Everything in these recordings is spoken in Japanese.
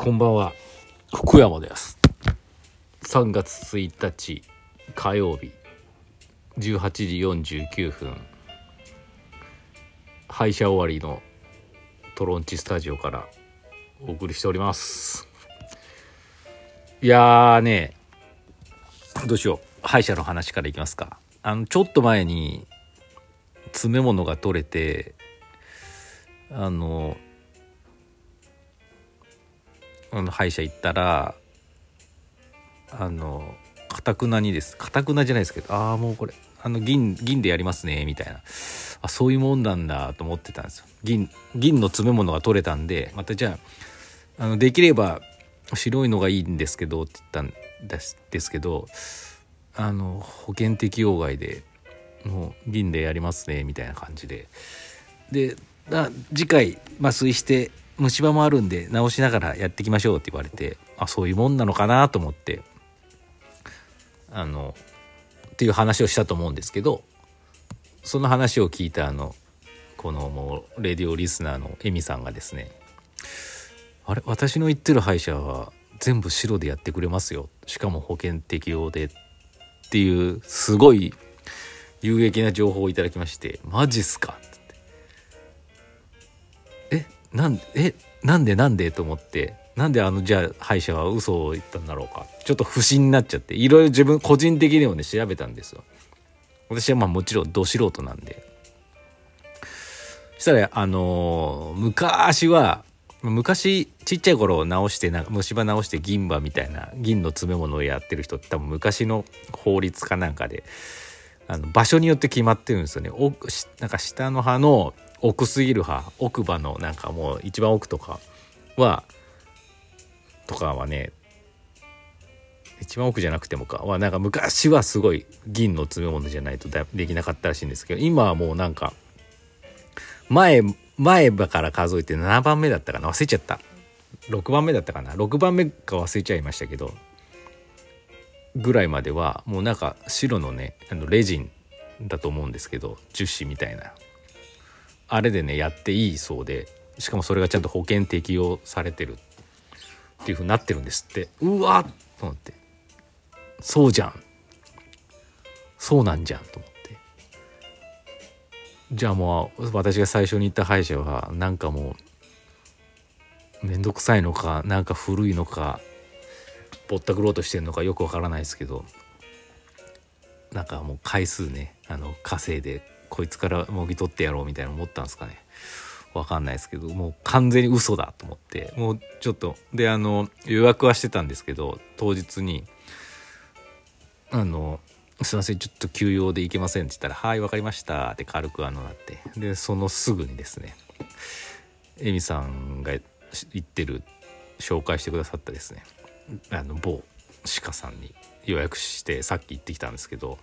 こんばんは。福山です。3月1日火曜日18時49分。廃車終わりのトロンチスタジオからお送りしております。いやーねどうしよう。歯医者の話からいきますか。あのちょっと前に詰め物が取れてあのあの歯医者行ったらあのかたくなにです。かたくなじゃないですけどああもうこれあの銀銀でやりますねみたいな。あそういうもんなんだと思ってたんですよ。銀銀の詰め物が取れたんでまたじゃああのできれば白いのがいいんですけどって言ったんですですけどあの保険適用外でもう銀でやりますねみたいな感じで。で次回麻酔して虫歯もあるんで直しながらやっていきましょうって言われてあそういうもんなのかなと思ってあのっていう話をしたと思うんですけどその話を聞いたあのこのもうレディオリスナーのエミさんがですねあれ私の言ってる歯医者は全部白でやってくれますよ。しかも保険適用でっていうすごい有益な情報をいただきましてマジっすか？なんえなんでなんでと思ってなんであのじゃあ歯医者は嘘を言ったんだろうか。ちょっと不審になっちゃっていろいろ自分個人的にもね調べたんですよ。私はまあもちろんど素人なんで。そしたらあのー、昔は昔ちっちゃい頃直してな虫歯直して銀歯みたいな銀の詰め物をやってる人って多分昔の法律かなんかであの場所によって決まってるんですよね。おなんか下の歯の奥すぎる歯奥歯のなんかもう一番奥とかはとかはね一番奥じゃなくてもかはなんか昔はすごい銀の詰め物じゃないとできなかったらしいんですけど今はもうなんか前前歯から数えて7番目だったかな忘れちゃった。6番目だったかな6番目か忘れちゃいましたけどぐらいまではもうなんか白のねあのレジンだと思うんですけど樹脂みたいな。あれでねやっていいそうでしかもそれがちゃんと保険適用されてるっていうふうになってるんですって。うわっと思って。そうじゃん。そうなんじゃんと思って。じゃあもう私が最初に行った歯医者はなんかもう面倒くさいのかなんか古いのかぼったくろうとしてるのかよくわからないですけどなんかもう回数ねあの稼いでこいつからもぎ取ってやろうみたいな思ったんですかね。わかんないですけどもう完全に嘘だと思って。もうちょっとであの予約はしてたんですけど当日にあの「すいませんちょっと休養で行けません」って言ったら「はい分かりました」って軽くあのなって。でそのすぐにですねエミさんが言ってる紹介してくださったですねあの某鹿さんに予約してさっき行ってきたんですけど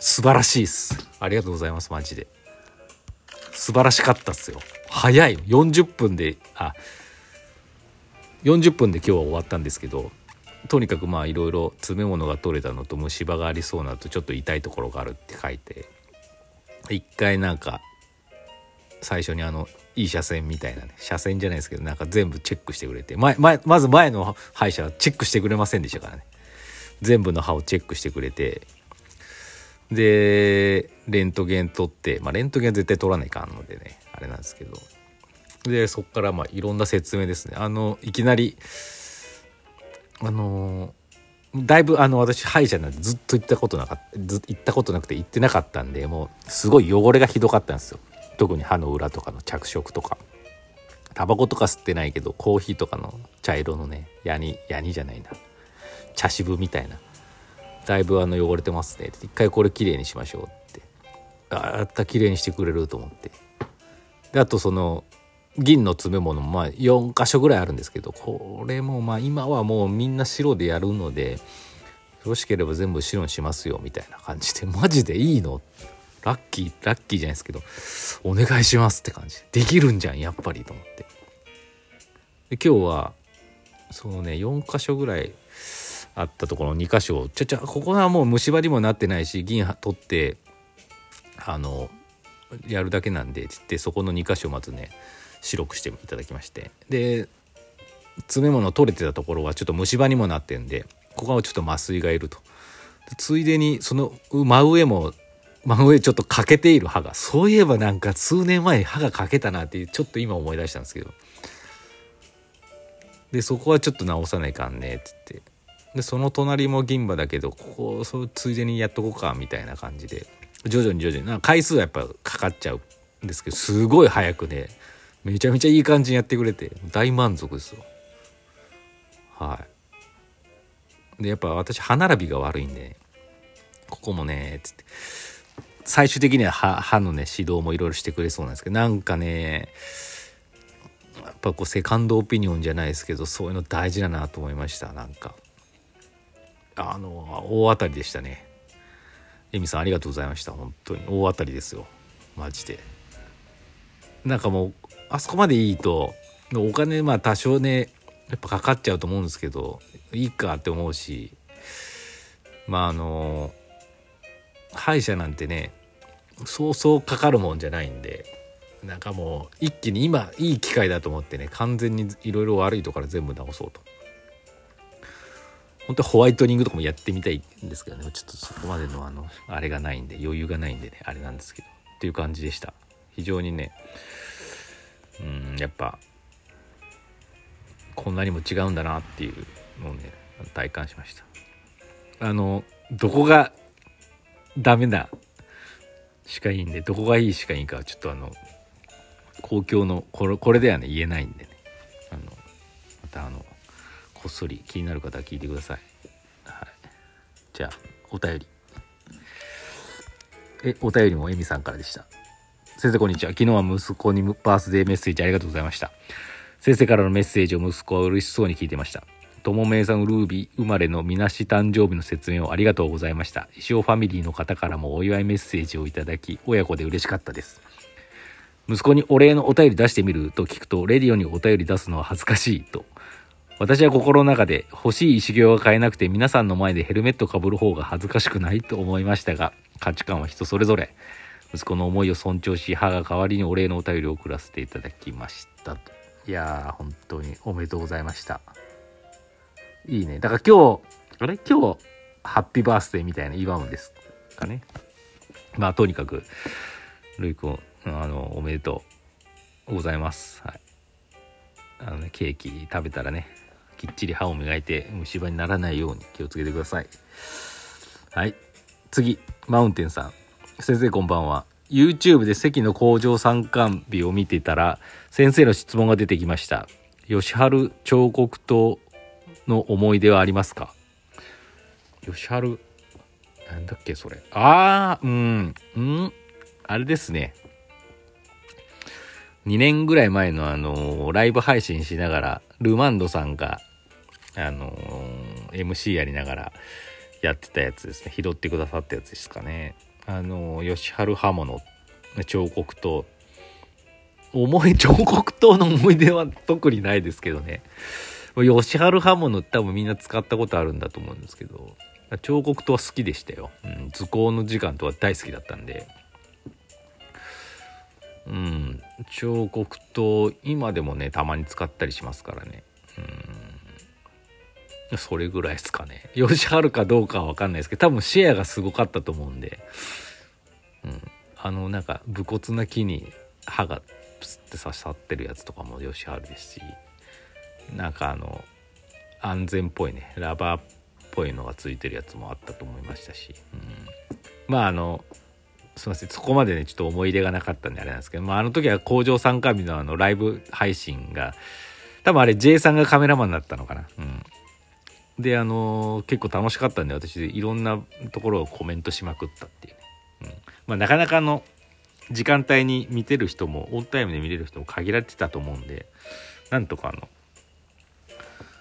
素晴らしいっす。ありがとうございますマジで。素晴らしかったっすよ。早い40分であ40分で今日は終わったんですけどとにかくまあいろいろ詰め物が取れたのと虫歯がありそうなとちょっと痛いところがあるって書いて一回なんか最初にあのいい車線みたいなね車線じゃないですけどなんか全部チェックしてくれて前前まず前の歯医者はチェックしてくれませんでしたからね。全部の歯をチェックしてくれてでレントゲン取ってまあレントゲン絶対取らないかんのでねあれなんですけど。でそこからまあいろんな説明ですね。あのいきなりあのだいぶあの私歯医者なんてずっと行ったことなかったずっと行ったことなくて行ってなかったんでもうすごい汚れがひどかったんですよ。特に歯の裏とかの着色とか。タバコとか吸ってないけどコーヒーとかの茶色のねヤニヤニじゃないな。茶渋みたいな。だいぶあの汚れてますね。一回これきれいにしましょうって。あったきれいにしてくれると思って。であとその銀の詰め物もまあ4箇所ぐらいあるんですけどこれもまあ今はもうみんな白でやるのでよろしければ全部白にしますよみたいな感じで マジでいいの？ラッキーラッキーじゃないですけどお願いしますって感じでできるんじゃんやっぱりと思って。で今日はそのね4箇所ぐらいあったところ2箇所。ちゃちゃここはもう虫歯にもなってないし銀取ってあのやるだけなんでっってそこの2箇所まずね白くしていただきまして。で詰め物取れてたところはちょっと虫歯にもなってんでここはちょっと麻酔がいると。ついでにその真上も真上ちょっと欠けている歯がそういえばなんか数年前歯が欠けたなっていうちょっと今思い出したんですけど。でそこはちょっと直さないかんねって言って。でその隣も銀歯だけどここそうついでにやっとこうかみたいな感じで。徐々に徐々に。回数はやっぱかかっちゃうんですけどすごい早くねめちゃめちゃいい感じにやってくれて大満足ですよ。はい。でやっぱ私歯並びが悪いんで、ここもねつって。最終的には歯歯のね指導もいろいろしてくれそうなんですけどなんかねやっぱこうセカンドオピニオンじゃないですけどそういうの大事だなと思いましたなんか。あの大当たりでしたね。エミさんありがとうございました。本当に。大当たりですよ。マジで。なんかもうあそこまでいいとお金まあ多少ねやっぱかかっちゃうと思うんですけどいいかって思うしまああの歯医者なんてねそうそうかかるもんじゃないんでなんかもう一気に今いい機会だと思ってね完全にいろいろ悪いとこから全部直そうと。本当ホワイトニングとかもやってみたいんですけどね。ちょっとそこまでのあのあれがないんで余裕がないんでねあれなんですけど。っていう感じでした。非常にねうんやっぱこんなにも違うんだなっていうのをね体感しました。あのどこがダメな歯科医院でどこがいい歯科医院かはちょっとあの公共のこれこれではね言えないんでね。こっそり気になる方は聞いてください、はい、じゃあお便り。えお便りもエミさんからでした。先生こんにちは。昨日は息子にバースデーメッセージありがとうございました。先生からのメッセージを息子は嬉しそうに聞いてました。ともめいさんルービー生まれのみなし誕生日の説明をありがとうございました。石尾ファミリーの方からもお祝いメッセージをいただき親子で嬉しかったです。息子にお礼のお便り出してみると聞くとレディオにお便り出すのは恥ずかしいと私は心の中で欲しい石行が買えなくて皆さんの前でヘルメットかぶる方が恥ずかしくないと思いましたが価値観は人それぞれ。息子の思いを尊重し母が代わりにお礼のお便りを送らせていただきましたと。いやー本当におめでとうございました。いいね。だから今日あれ？今日ハッピーバースデーみたいな祝うんですかね。まあとにかくルイ君あのおめでとうございます。はい。あのねケーキ食べたらねきっちり歯を磨いて虫歯にならないように気をつけてください。はい。次マウンテンさん。先生こんばんは。YouTube で関の工場参観日を見てたら先生の質問が出てきました。吉春彫刻刀の思い出はありますか？吉春なんだっけそれ。ああうん。うん。あれですね。2年ぐらい前のあのライブ配信しながらルマンドさんがあの MC やりながらやってたやつですね。拾ってくださったやつですかね。あの吉春刃物彫刻刀。思い 彫刻刀の思い出は特にないですけどね。吉春刃物多分みんな使ったことあるんだと思うんですけど。彫刻刀は好きでしたよ、うん、図工の時間とは大好きだったんで。うん彫刻刀今でもねたまに使ったりしますからね。うん。それぐらいですかね。吉春かどうかは分かんないですけど多分シェアがすごかったと思うんで、うん、あのなんか武骨な木に刃がプスって刺さってるやつとかも吉春ですし。なんかあの安全っぽいね。ラバーっぽいのがついてるやつもあったと思いましたし、うん、まああのすいません。そこまでねちょっと思い入れがなかったんであれなんですけど、まあ、あの時は工場参加日のあのライブ配信が多分あれ J さんがカメラマンだったのかな、うん、であの、結構楽しかったんで私いろんなところをコメントしまくったっていうね、うん。まあ、なかなかの時間帯に見てる人もオンタイムで見れる人も限られてたと思うんでなんとかあの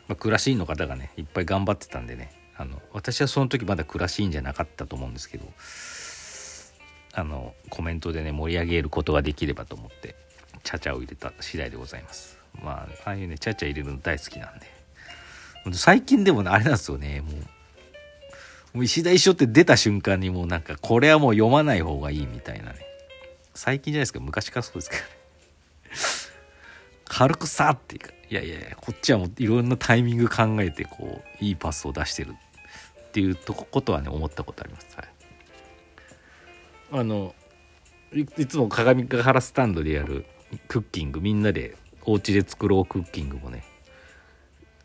まあ、クラシーンの方がねいっぱい頑張ってたんでねあの私はその時まだクラシーンじゃなかったと思うんですけどあのコメントでね盛り上げることができればと思ってチャチャを入れた次第でございます。まあああいうねチャチャ入れるの大好きなんで。最近でも、あれなんですよね。もうもう石田一生って出た瞬間にもうなんかこれはもう読まない方がいいみたいなね。最近じゃないですか。昔からそうですからね。軽くさっていうかいやいやこっちはもういろんなタイミング考えてこういいパスを出してるっていうとこことはね思ったことあります、はい、あのいつも鏡ヶ原スタンドでやるクッキングみんなでお家で作ろうクッキングもね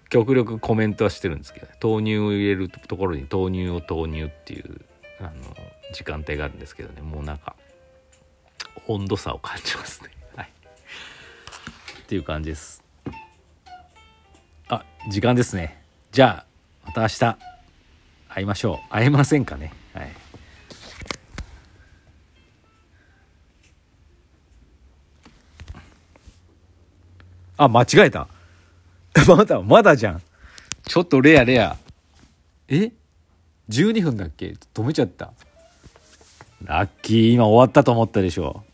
極力コメントはしてるんですけど、ね、豆乳を入れるところに豆乳を投入っていうあの時間帯があるんですけどね。もうなんか温度差を感じますね。はい。っていう感じです。あ時間ですね。じゃあまた明日。会いましょう。会えませんかね。はい。あ間違えた。まだまだじゃん。ちょっとレアレア。え？12分だっけ？止めちゃった。ラッキー。今終わったと思ったでしょ。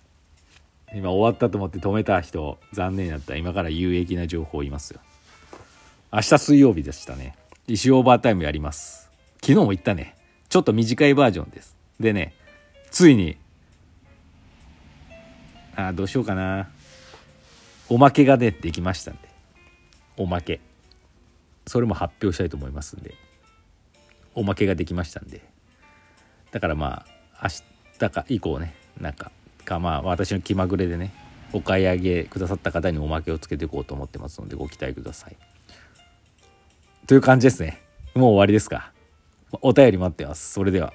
今終わったと思って止めた人。残念だった。今から有益な情報を言いますよ。明日水曜日でしたね。石オーバータイムやります。昨日も言ったね。ちょっと短いバージョンです。でねついにあどうしようかな。おまけがねできましたんでおまけ。それも発表したいと思いますんで。おまけができましたんで。だからまあ明日か以降ねなんかかまあ私の気まぐれでねお買い上げくださった方におまけをつけていこうと思ってますのでご期待ください。という感じですね。もう終わりですか。お便り待ってます。それでは。